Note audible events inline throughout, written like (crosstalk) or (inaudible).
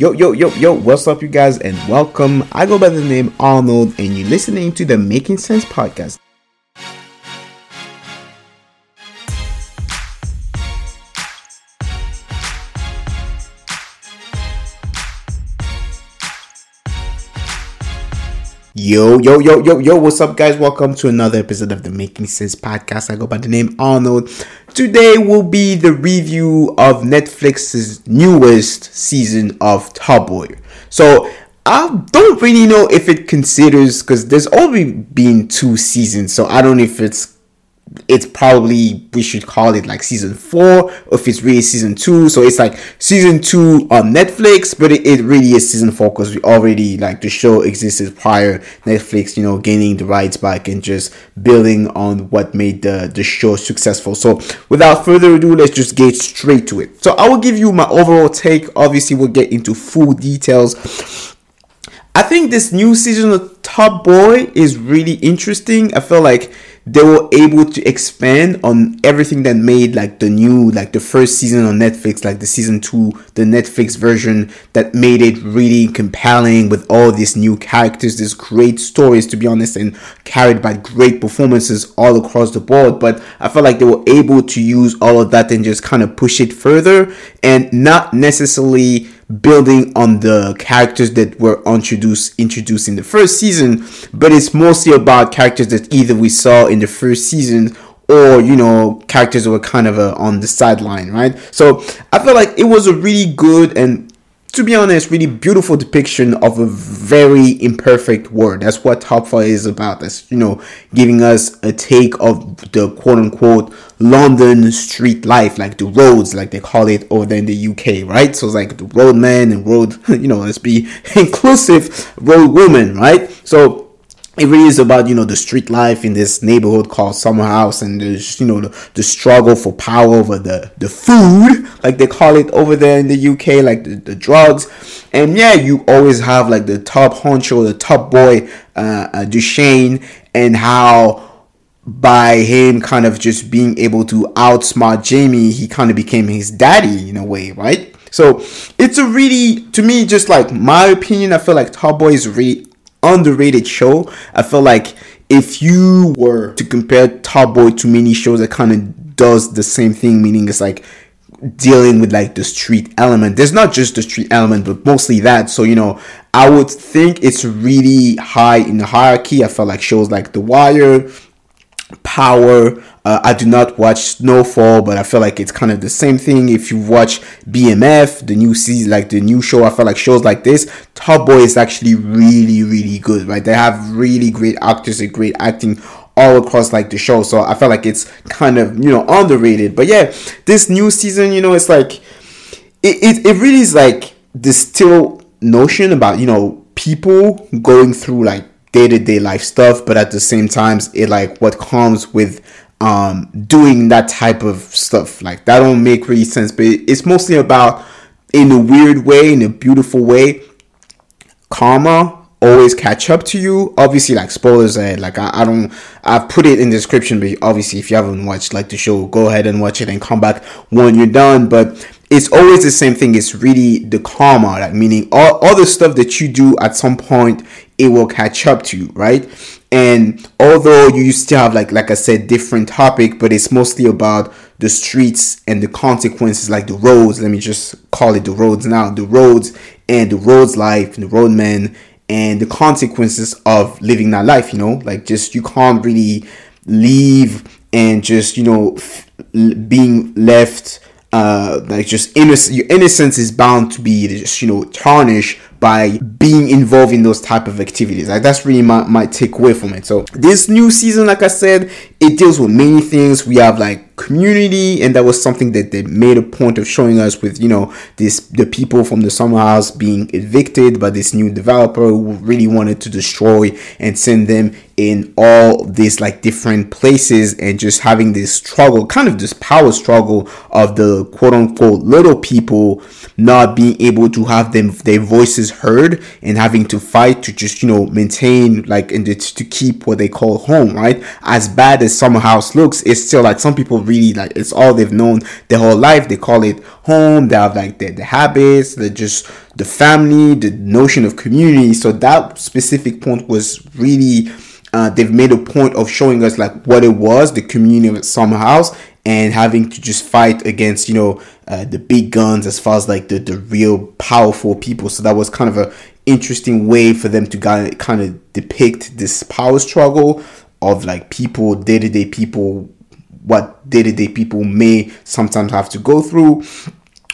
Yo, yo, yo, yo, what's up, you guys, and welcome. I go by the name Arnold, and you're listening to the Making Sense podcast. Yo, yo, yo, yo, yo, what's up, guys? Welcome to another episode of the Making Sense podcast. I go by the name Arnold. Today will be the review of Netflix's newest season of Top Boy. So, I don't really know if it considers, because there's only been two seasons, so I don't know if it's it's probably we should call it like season four if it's really season two. So it's like season two on netflix but it, it really is season four because we already like the show existed prior. Netflix you know gaining the rights back and just building on what made the the show successful. So without further ado let's just get straight to it. So i will give you my overall take. Obviously we'll get into full details. I think this new season of top boy is really interesting. I feel like they were able to expand on everything that made like the new like the first season on Netflix like the season 2 the Netflix version that made it really compelling with all these new characters these great stories to be honest and carried by great performances all across the board. But I felt like they were able to use all of that and just kind of push it further and not necessarily building on the characters that were introduced introduced in the first season, but it's mostly about characters that either we saw in the first season or you know characters that were kind of uh, on the sideline, right? So I felt like it was a really good and to be honest, really beautiful depiction of a very imperfect world. That's what Top Boy is about. That's, you know, giving us a take of the quote unquote London street life, like the roads, like they call it over in the UK, right? So it's like the roadman and road, (laughs) you know, let's be (laughs) inclusive, road woman, right? So it really is about you know the street life in this neighborhood called Summer House, and there's you know the, the struggle for power over the the food, like they call it over there in the UK, like the, the drugs, and yeah, you always have like the top honcho, the top boy, uh, uh, Dushane, and how by him kind of just being able to outsmart Jamie, he kind of became his daddy in a way, right? So it's a really, to me, just like my opinion, I feel like Top Boy is really underrated show. I feel like if you were to compare Top Boy to many shows that kind of does the same thing, meaning it's like dealing with like the street element. There's not just the street element, but mostly that. So, you know, I would think it's really high in the hierarchy. I felt like shows like The Wire, Power. Uh, I do not watch Snowfall, but I feel like it's kind of the same thing. If you watch BMF, the new season, like the new show, I feel like shows like this, Top Boy is actually really, really good, right? They have really great actors and great acting all across like the show. So I feel like it's kind of, you know, underrated. But yeah, this new season, you know, it's like, it, it, it really is like the still notion about, you know, people going through like day-to-day life stuff but at the same times it like what comes with um doing that type of stuff. Like that don't make really sense but it's mostly about in a weird way in a beautiful way karma always catch up to you. Obviously like spoilers ahead. Like I, I don't i've put it in description but obviously if you haven't watched like the show go ahead and watch it and come back when you're done. But it's always the same thing. It's really the karma like meaning all, all the stuff that you do at some point it will catch up to you, right? And although you still have like like I said, different topic, but it's mostly about the streets and the consequences, like the roads. Let me just call it the roads now. The roads and the roads life and the roadman and the consequences of living that life. You know, like just you can't really leave and just you know f- being left uh like just innocent your innocence is bound to be just you know tarnished by being involved in those type of activities. Like that's really my, my takeaway from it. So this new season, like I said, it deals with many things. We have like community, and that was something that they made a point of showing us with you know this the people from the summer house being evicted by this new developer who really wanted to destroy and send them in all these like different places and just having this struggle, kind of this power struggle of the quote unquote little people not being able to have them their voices heard and having to fight to just you know maintain like and to keep what they call home right? As bad as summer house looks it's still like some people really like it's all they've known their whole life. They call it home. They have like their, their habits. They're just the family the notion of community. So that specific point was really uh, they've made a point of showing us like what it was the community of summer house and having to just fight against you know uh, the big guns as far as like the, the real powerful people. So that was kind of a interesting way for them to kind of depict this power struggle of like people day-to-day people what day-to-day people may sometimes have to go through.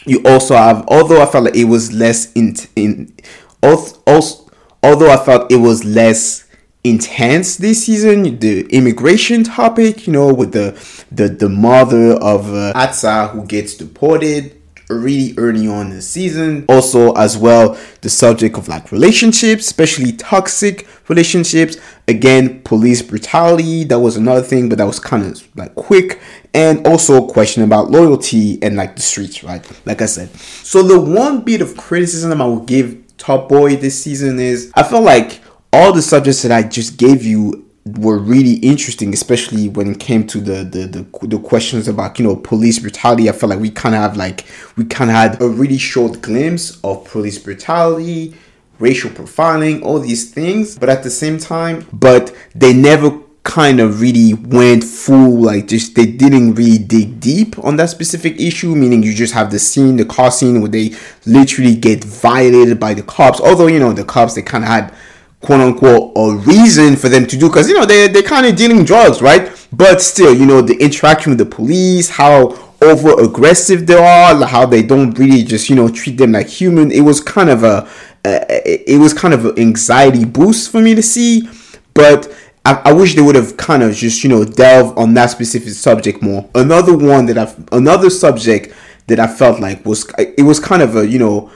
You also have although i felt like it was less in in also although i felt it was less intense this season. The immigration topic, you know, with the the the mother of uh, Atsa who gets deported really early on the season. Also, as well, the subject of like relationships, especially toxic relationships. Again, police brutality. That was another thing, but that was kind of like quick. And also, question about loyalty and like the streets, right? Like I said. So the one bit of criticism I will give Top Boy this season is I felt like all the subjects that I just gave you were really interesting, especially when it came to the the the, the questions about you know police brutality. I felt like we kind of have like we kind of had a really short glimpse of police brutality, racial profiling, all these things. But at the same time, but they never kind of really went full like just they didn't really dig deep on that specific issue meaning you just have the scene the car scene where they literally get violated by the cops although you know the cops they kind of had quote unquote a reason for them to do because you know they they're kind of dealing drugs, right? But still, you know, the interaction with the police, how over aggressive they are, how they don't really just you know treat them like human. It was kind of a it was kind of an anxiety boost for me to see, but. I, I wish they would have kind of just you know delve on that specific subject more. Another one that I've another subject that I felt like was it was kind of a you know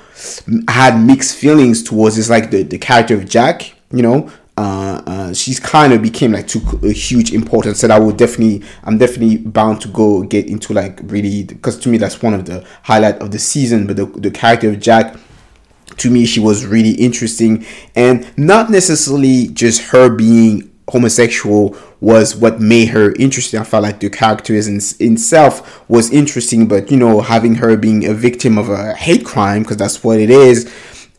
had mixed feelings towards is like the, the character of Jaq, you know. Uh, uh, she's kind of became like too a huge importance that I would definitely I'm definitely bound to go get into like really because to me that's one of the highlight of the season but the, the character of Jaq to me she was really interesting and not necessarily just her being homosexual was what made her interesting. I felt like the character in, itself was interesting, but you know, having her being a victim of a hate crime, because that's what it is,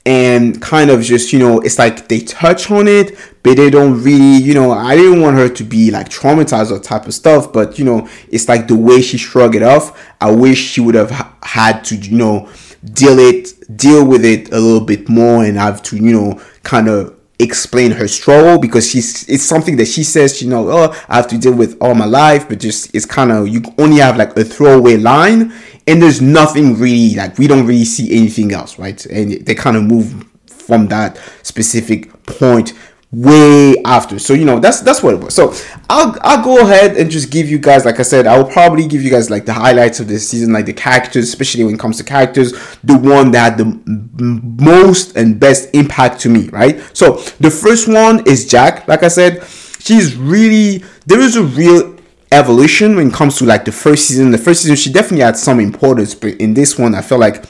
and kind of just, you know, it's like they touch on it, but they don't really, you know, I didn't want her to be like traumatized or type of stuff, but you know, it's like the way she shrugged it off. I wish she would have had to, you know, deal it, deal with it a little bit more and have to, you know, kind of explain her struggle because she's it's something that she says you know oh i have to deal with all my life but just it's kind of you only have like a throwaway line and there's nothing really like we don't really see anything else right? And they kind of move from that specific point way after. So you know that's that's what it was. So I'll I'll go ahead and just give you guys, like I said, I will probably give you guys like the highlights of this season, like the characters, especially when it comes to characters, the one that had the most and best impact to me, right? So the first one is Jaq. Like I said, she's really there is a real evolution when it comes to like the first season. The first season, she definitely had some importance, but in this one, I felt like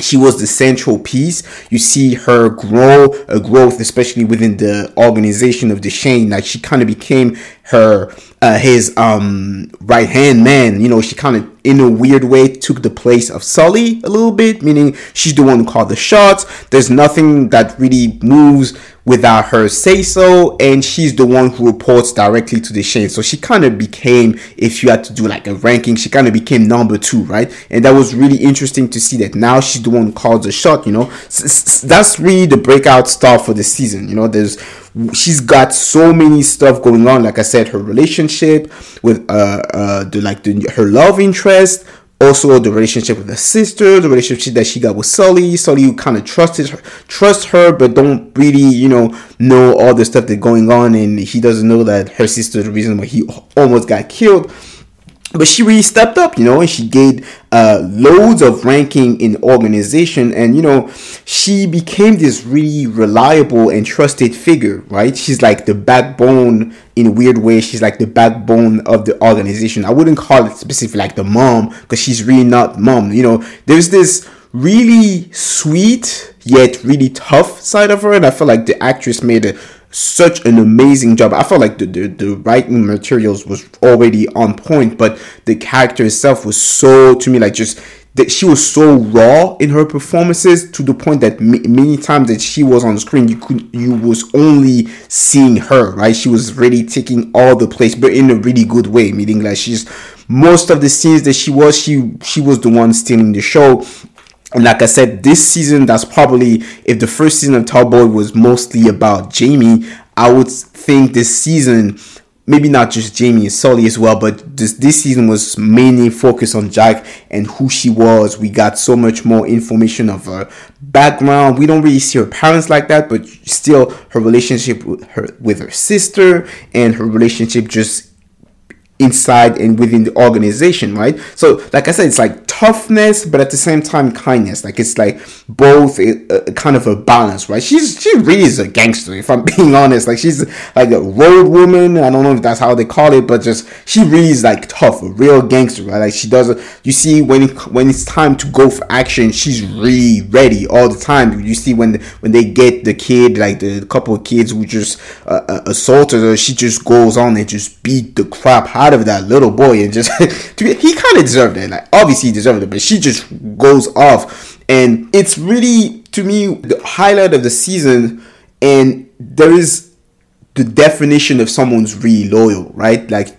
she was the central piece. You see her grow a growth, especially within the organization of Dushane. Like she kind of became her uh, his um right hand man. You know, she kind of in a weird way took the place of Sully a little bit, meaning she's the one who called the shots. There's nothing that really moves without her say so, and she's the one who reports directly to Dushane. So she kind of became, if you had to do like a ranking, she kind of became number two, right? And that was really interesting to see that now she's the one who calls the shot. You know, that's really the breakout star for the season. You know, there's she's got so many stuff going on. Like I said, her relationship with uh uh the like the, her love interest also the relationship with her sister, the relationship that she got with Sully. Sully who kind of trusted her, trust her, but don't really, you know, know all the stuff that's going on, and he doesn't know that her sister is the reason why he almost got killed but she really stepped up, you know, and she gained uh, loads of ranking in organization, and you know, she became this really reliable and trusted figure, right? She's like the backbone in a weird way. She's like the backbone of the organization. I wouldn't call it specifically like the mom because she's really not mom. You know, there's this really sweet yet really tough side of her, and I feel like the actress made a such an amazing job. I felt like the, the, the writing materials was already on point, but the character itself was so to me like just that she was so raw in her performances to the point that m- many times that she was on screen you could you was only seeing her right she was really taking all the place but in a really good way meaning like she's most of the scenes that she was she she was the one stealing the show and like I said, this season, that's probably if the first season of Top Boy was mostly about Jamie, I would think this season maybe not just Jamie and Sully as well, but this this season was mainly focused on Jaq and who she was. We got so much more information of her background. We don't really see her parents like that, but still her relationship with her with her sister and her relationship just inside and within the organization, right? So, like I said, it's like toughness, but at the same time, kindness. Like it's like both a, a kind of a balance, right? She's she really is a gangster, if I'm (laughs) being honest. Like she's like a road woman. I don't know if that's how they call it, but just she really is like tough, a real gangster, right? Like she doesn't. You see when it, when it's time to go for action, she's really ready all the time. You see when when they get the kid, like the couple of kids who just uh, uh assaulted her, she just goes on and just beat the crap out of that little boy and just (laughs) he kind of deserved it. Like obviously he deserved it, but she just goes off, and it's really to me the highlight of the season. And there is the definition of someone's really loyal, right? Like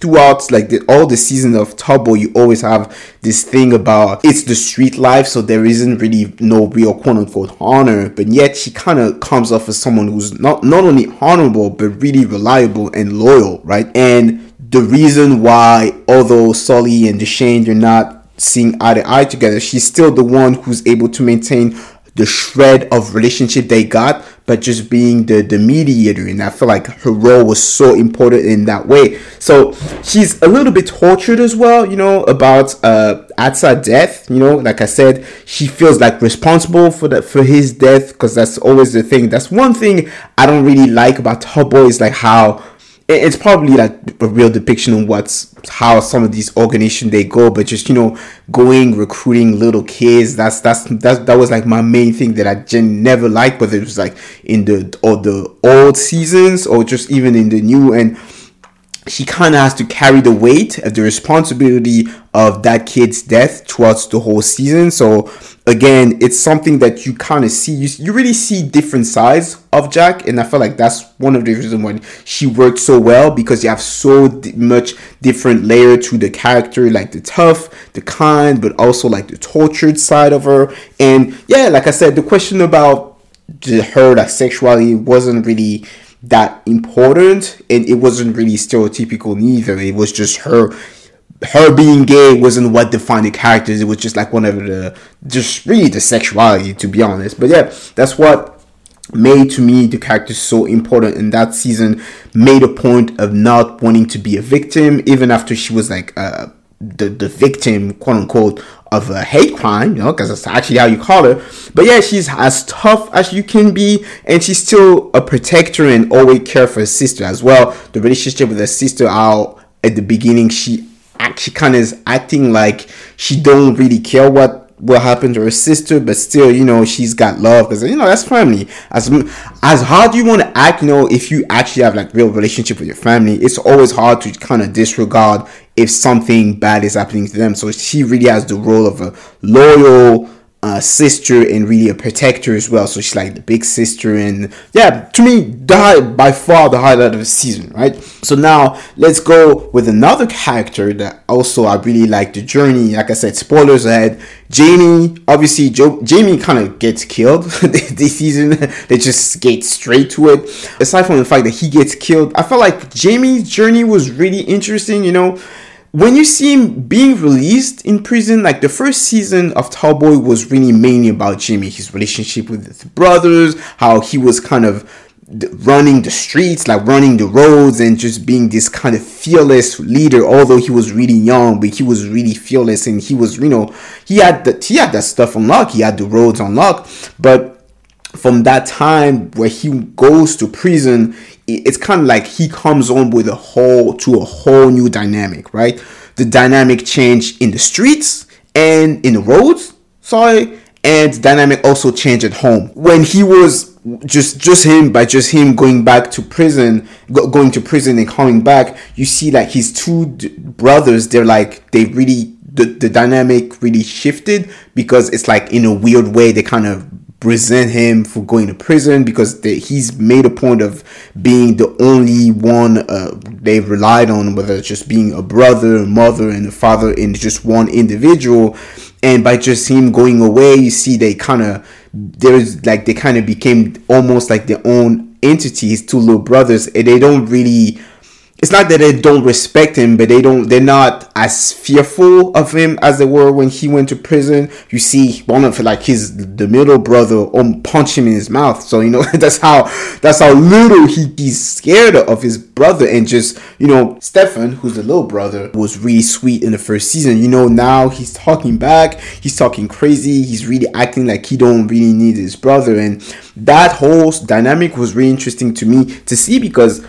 throughout like the, all the season of Top Boy, you always have this thing about it's the street life, so there isn't really no real quote unquote honor, but yet she kind of comes off as someone who's not not only honorable but really reliable and loyal, right? And the reason why, although Sully and Dushane are not seeing eye to eye together, she's still the one who's able to maintain the shred of relationship they got, but just being the, the mediator. And I feel like her role was so important in that way. So she's a little bit tortured as well, you know, about uh Atsa death. You know, like I said, she feels like responsible for that for his death because that's always the thing. That's one thing I don't really like about her Boy is like how it's probably like a real depiction of what's how some of these organizations they go but just you know going recruiting little kids that's that's that, that was like my main thing that i gen- never liked whether it was like in the or the old seasons or just even in the new and she kind of has to carry the weight of the responsibility of that kid's death throughout the whole season. So again, it's something that you kind of see. You, you really see different sides of Jaq, and I feel like that's one of the reasons why she worked so well because you have so d- much different layer to the character, like the tough, the kind, but also like the tortured side of her. And yeah, like I said, the question about the, her like sexuality wasn't really that important and it wasn't really stereotypical neither. It was just her her being gay wasn't what defined the characters. It was just like one of the just really the sexuality to be honest. But yeah that's what made to me the character so important in that season made a point of not wanting to be a victim even after she was like uh the the victim quote unquote of a hate crime, you know, because that's actually how you call her. But yeah, she's as tough as you can be, and she's still a protector and always care for her sister as well. The relationship with her sister, how at the beginning she actually kind of is acting like she don't really care what what happened to her sister, but still, you know, she's got love because you know that's family. As as hard you want to act, you know, if you actually have like real relationship with your family, it's always hard to kind of disregard if something bad is happening to them. So she really has the role of a loyal uh, sister and really a protector as well. So she's like the big sister, and yeah, to me, the by far the highlight of the season, right? So now let's go with another character that also I really like the journey. Like I said, spoilers ahead. Jamie, obviously, Joe, Jamie kind of gets killed (laughs) this season. they just get straight to it. Aside from the fact that he gets killed, I felt like Jamie's journey was really interesting. You know when you see him being released in prison, like the first season of Top Boy was really mainly about Jimmy, his relationship with his brothers, how he was kind of running the streets, like running the roads, and just being this kind of fearless leader. Although he was really young, but he was really fearless, and he was, you know, he had the he had that stuff unlocked. He had the roads unlocked, but from that time where he goes to prison, it's kind of like he comes on with a whole to a whole new dynamic, right? The dynamic change in the streets and in the roads. sorry and dynamic also changed at home when he was just just him by just him going back to prison go, going to prison and coming back you see like his two d- brothers they're like they really the, the dynamic really shifted because it's like in a weird way they kind of resent him for going to prison because they, he's made a point of being the only one uh, they relied on whether it's just being a brother mother and a father in just one individual. And by just him going away you see they kind of there's like they kind of became almost like their own entities two little brothers and they don't really it's not that they don't respect him, but they don't they're not as fearful of him as they were when he went to prison. You see one of like his the middle brother um punch him in his mouth. So you know (laughs) that's how that's how little he, he's scared of his brother and just you know Stefan, who's the little brother, was really sweet in the first season. You know now he's talking back, he's talking crazy, he's really acting like he don't really need his brother and that whole dynamic was really interesting to me to see because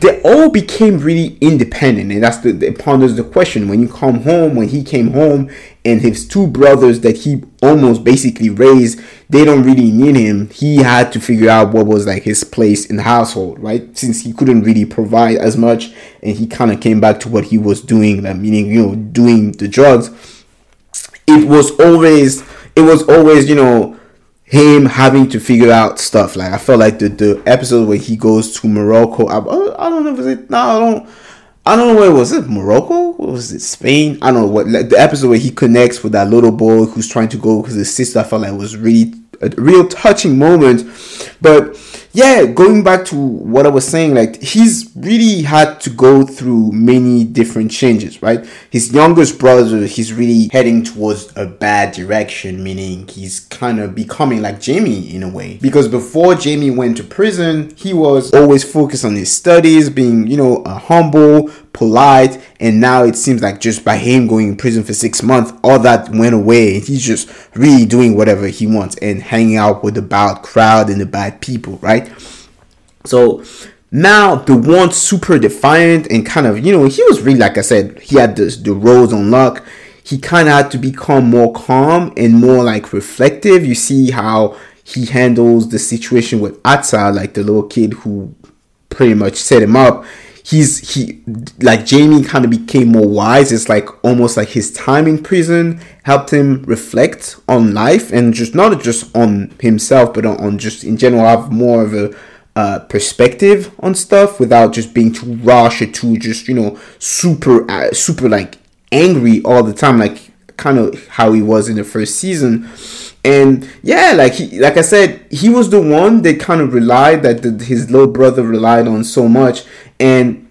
they all became really independent and that's the, the ponders the question. When you come home when he came home and his two brothers that he almost basically raised they don't really need him. He had to figure out what was like his place in the household right? Since he couldn't really provide as much and he kind of came back to what he was doing that meaning you know doing the drugs. It was always it was always you know him having to figure out stuff. Like I felt like the the episode where he goes to Morocco. I, I don't know if it. No, I don't. I don't know where it was. It Morocco? What was it Spain? I don't know what. Like the episode where he connects with that little boy who's trying to go because his sister. I felt like was really a real touching moment. But yeah, going back to what I was saying, like he's really had to go through many different changes, right? His youngest brother, he's really heading towards a bad direction, meaning he's kind of becoming like Jamie in a way. Because before Jamie went to prison, he was always focused on his studies, being, you know, a humble, polite, and now it seems like just by him going in prison for six months, all that went away. He's just really doing whatever he wants and hanging out with the bad crowd and the bad people, right? So now the one super defiant and kind of, you know, he was really, like I said, he had this, the roles on luck. He kind of had to become more calm and more like reflective. You see how he handles the situation with Atza, like the little kid who pretty much set him up he's he like Jamie kind of became more wise. It's like almost like his time in prison helped him reflect on life and just not just on himself, but on, on just in general have more of a uh, perspective on stuff without just being too rash or too just you know super uh, super like angry all the time, like kind of how he was in the first season. And yeah, like he, like I said, he was the one that kind of relied that the, his little brother relied on so much, and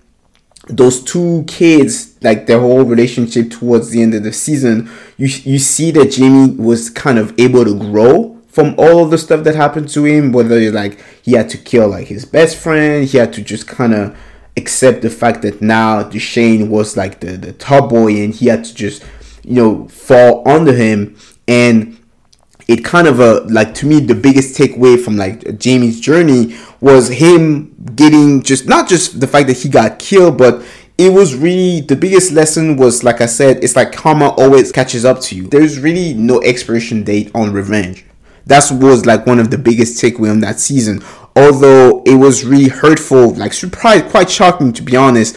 those two kids like their whole relationship towards the end of the season you you see that Jamie was kind of able to grow from all of the stuff that happened to him whether it's like he had to kill like his best friend he had to just kind of accept the fact that now Dushane was like the the top boy and he had to just you know fall under him and it kind of a like to me the biggest takeaway from like Jamie's journey was him getting just not just the fact that he got killed, but it was really the biggest lesson was like I said, it's like karma always catches up to you. There's really no expiration date on revenge. That was like one of the biggest takeaway on that season. Although it was really hurtful, like surprised, quite shocking to be honest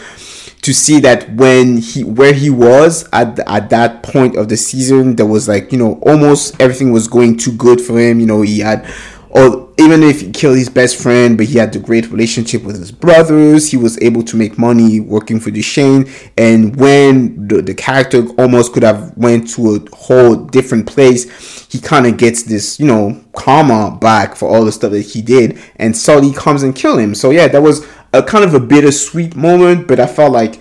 to see that when he where he was at at that point of the season there was like you know almost everything was going too good for him. You know he had or even if he killed his best friend but he had a great relationship with his brothers he was able to make money working for Dushane and when the, the character almost could have went to a whole different place he kind of gets this you know karma back for all the stuff that he did. And Sully comes and kill him. So yeah that was a kind of a bittersweet moment, but I felt like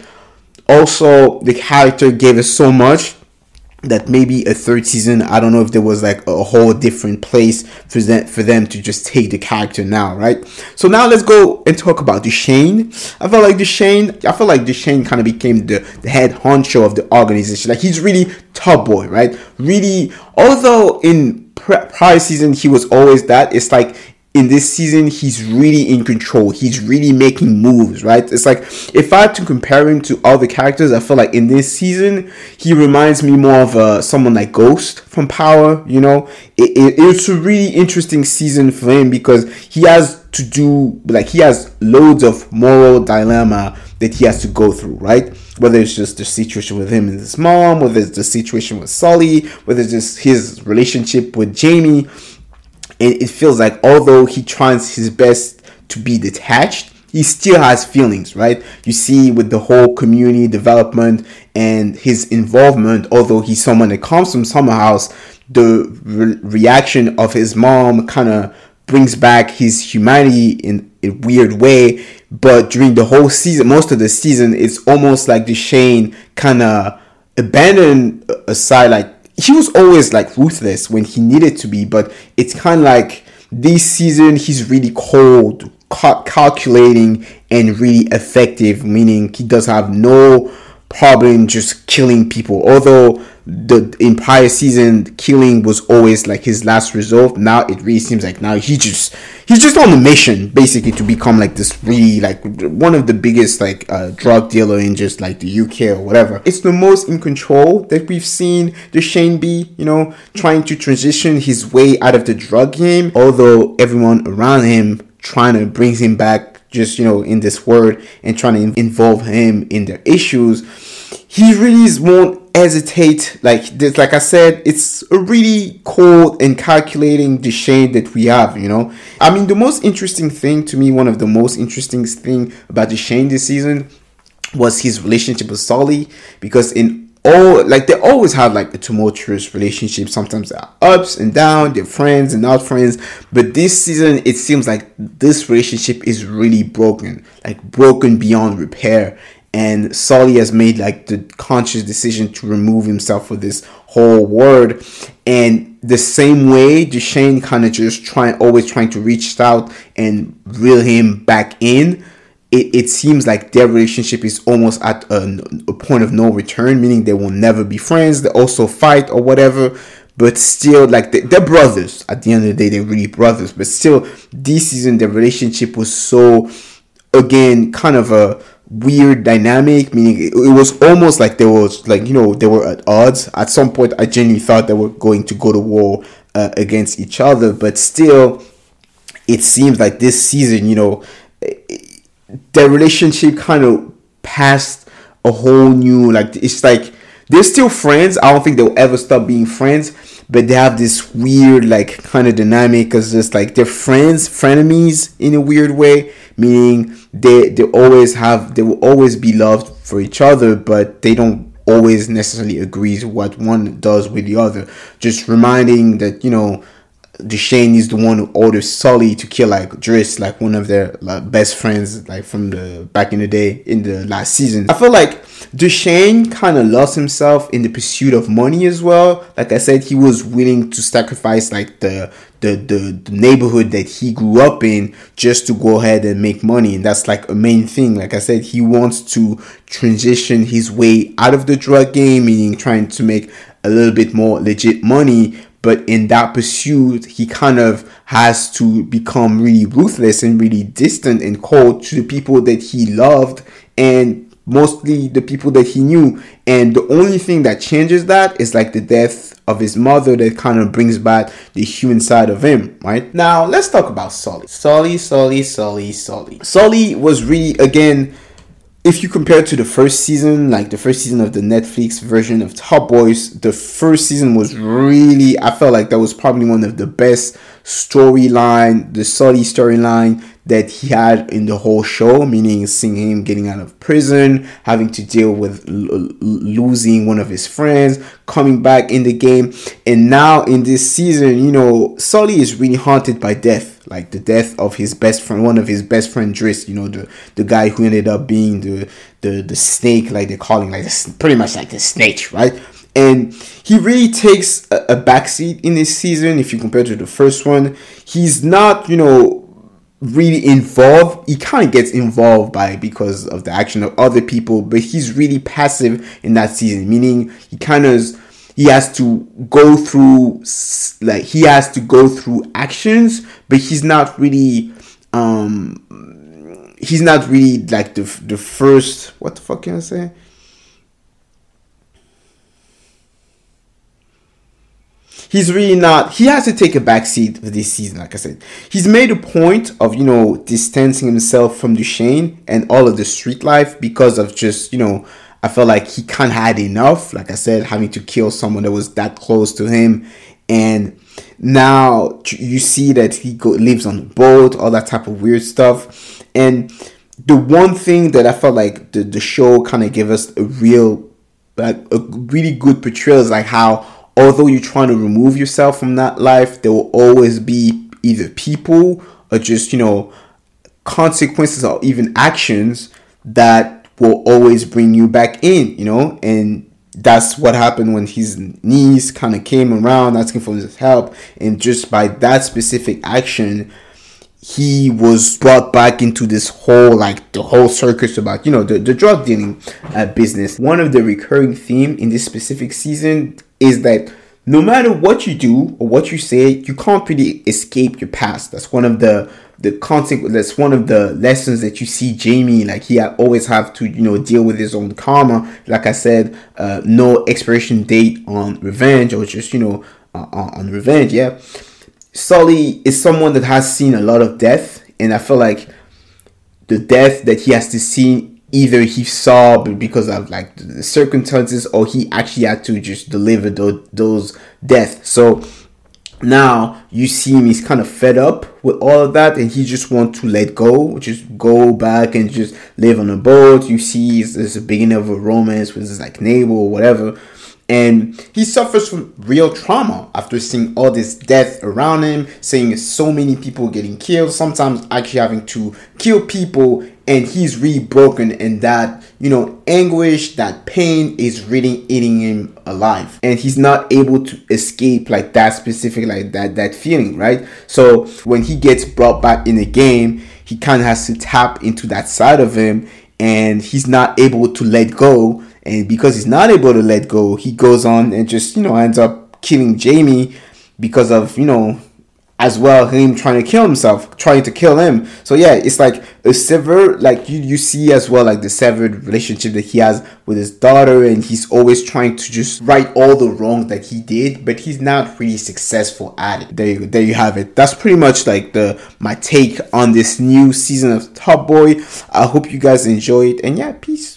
also the character gave us so much that maybe a third season, I don't know if there was like a whole different place for them, for them to just take the character now, right? So now let's go and talk about Dushane. I felt like Dushane, I feel like Dushane kind of became the, the head honcho of the organization. Like he's really top boy, right? Really, although in prior season he was always that, it's like in this season, he's really in control. He's really making moves, right? It's like if I had to compare him to other characters, I feel like in this season he reminds me more of uh, someone like Ghost from Power. You know, it, it, it's a really interesting season for him because he has to do like he has loads of moral dilemma that he has to go through, right? Whether it's just the situation with him and his mom, whether it's the situation with Sully, whether it's just his relationship with Jamie it feels like although he tries his best to be detached he still has feelings right? You see with the whole community development and his involvement although he's someone that comes from summer house the re- reaction of his mom kind of brings back his humanity in a weird way. But during the whole season most of the season it's almost like Dushane kind of abandoned uh, aside like he was always like ruthless when he needed to be, but it's kind of like this season he's really cold, cal- calculating, and really effective. Meaning he does have no problem just killing people. Although the in prior season killing was always like his last resort now it really seems like now he just he's just on a mission basically to become like this really like one of the biggest like uh, drug dealer in just like the uk or whatever it's the most in control that we've seen Dushane be you know trying to transition his way out of the drug game although everyone around him trying to bring him back just you know in this world and trying to involve him in their issues he really won't hesitate. Like this, like I said, it's a really cold and calculating Dushane that we have. You know, I mean, the most interesting thing to me, one of the most interesting thing about Dushane this season was his relationship with Sully because in all like they always have like a tumultuous relationship sometimes they're ups and down they're friends and not friends but this season it seems like this relationship is really broken like broken beyond repair and Sully has made like the conscious decision to remove himself from this whole world. And the same way, Dushane kind of just trying, always trying to reach out and reel him back in. It, it seems like their relationship is almost at a, a point of no return, meaning they will never be friends. They also fight or whatever but still like they, are brothers at the end of the day they're really brothers but still this season their relationship was so again kind of a weird dynamic meaning it, it, was almost like there was like you know they were at odds at some point i genuinely thought they were going to go to war uh, against each other but still it seems like this season you know their relationship kind of passed a whole new like it's like they're still friends. I don't think they'll ever stop being friends but they have this weird like kind of dynamic because just like they're friends frenemies in a weird way meaning they they always have they will always be loved for each other but they don't always necessarily agree what one does with the other. Just reminding that you know Dushane is the one who orders Sully to kill like Driss, like one of their like, best friends, like from the back in the day in the last season. I feel like Dushane kind of lost himself in the pursuit of money as well. Like I said, he was willing to sacrifice like the the, the, the neighborhood that he grew up in just to go ahead and make money and that's like a main thing like i said he wants to transition his way out of the drug game meaning trying to make a little bit more legit money but in that pursuit he kind of has to become really ruthless and really distant and cold to the people that he loved and mostly the people that he knew. And the only thing that changes that is like the death of his mother that kind of brings back the human side of him right? Now let's talk about sully. Sully sully sully sully. Sully was really again if you compare to the first season, like the first season of the Netflix version of Top Boys, the first season was really, I felt like that was probably one of the best storyline, the Sully storyline that he had in the whole show, meaning seeing him getting out of prison, having to deal with l- losing one of his friends, coming back in the game, and now in this season, you know, Sully is really haunted by death, like the death of his best friend, one of his best friend, Driss, you know, the the guy who ended up being the the the snake, like they're calling, like the, pretty much like the snake, right? and he really takes a, a backseat in this season if you compare to the first one. He's not, you know, really involved. He kind of gets involved by because of the action of other people, but he's really passive in that season. Meaning he kind of he has to go through like he has to go through actions but he's not really um he's not really like the the first what the fuck can i say? He's really not he has to take a back seat for this season like i said. He's made a point of you know distancing himself from Dushane and all of the street life because of just you know i felt like he can't had enough like i said having to kill someone that was that close to him. And now you see that he go, lives on a boat all that type of weird stuff. And the one thing that i felt like the, the show kind of gave us a real like a really good portrayal is like how although you're trying to remove yourself from that life, there will always be either people or just, you know, consequences or even actions that will always bring you back in, you know, and that's what happened when his niece kind of came around asking for his help, and just by that specific action, he was brought back into this whole like the whole circus about you know the, the drug dealing uh, business. One of the recurring theme in this specific season is that no matter what you do or what you say you can't really escape your past. That's one of the the consequence that's one of the lessons that you see jamie like he always have to you know deal with his own karma like i said uh, no expiration date on revenge or just you know uh, on revenge yeah Sully is someone that has seen a lot of death, and I feel like the death that he has to see either he saw because of like the circumstances or he actually had to just deliver those, those deaths. So now you see him, he's kind of fed up with all of that and he just wants to let go, just go back and just live on a boat. You see, there's a beginning of a romance with his like neighbor or whatever and he suffers from real trauma after seeing all this death around him, seeing so many people getting killed, sometimes actually having to kill people, and he's really broken, and that you know anguish, that pain is really eating him alive, and he's not able to escape like that specific like that that feeling, right? So when he gets brought back in the game, he kind of has to tap into that side of him, and he's not able to let go and because he's not able to let go, he goes on and just, you know, ends up killing Jamie because of, you know, as well him trying to kill himself, trying to kill him. So yeah, it's like a severed like you you see as well like the severed relationship that he has with his daughter and he's always trying to just right all the wrongs that he did, but he's not really successful at it. There you there you have it. That's pretty much like the my take on this new season of Top Boy. I hope you guys enjoy it and yeah, peace.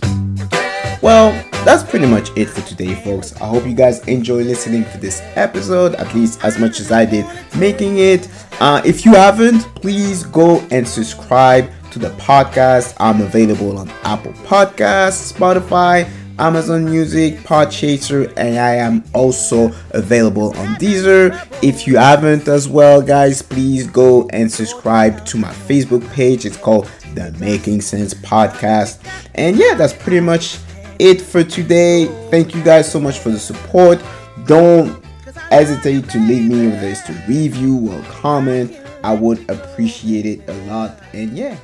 Well, that's pretty much it for today, folks. I hope you guys enjoy listening to this episode, at least as much as I did making it. Uh, if you haven't, please go and subscribe to the podcast. I'm available on Apple Podcasts, Spotify, Amazon Music, Podchaser, and I am also available on Deezer. If you haven't as well, guys, please go and subscribe to my Facebook page. It's called the Making Sense Podcast. And yeah, that's pretty much it for today. Thank you guys so much for the support. Don't hesitate to leave me whether it's to review or comment. I would appreciate it a lot. And yeah.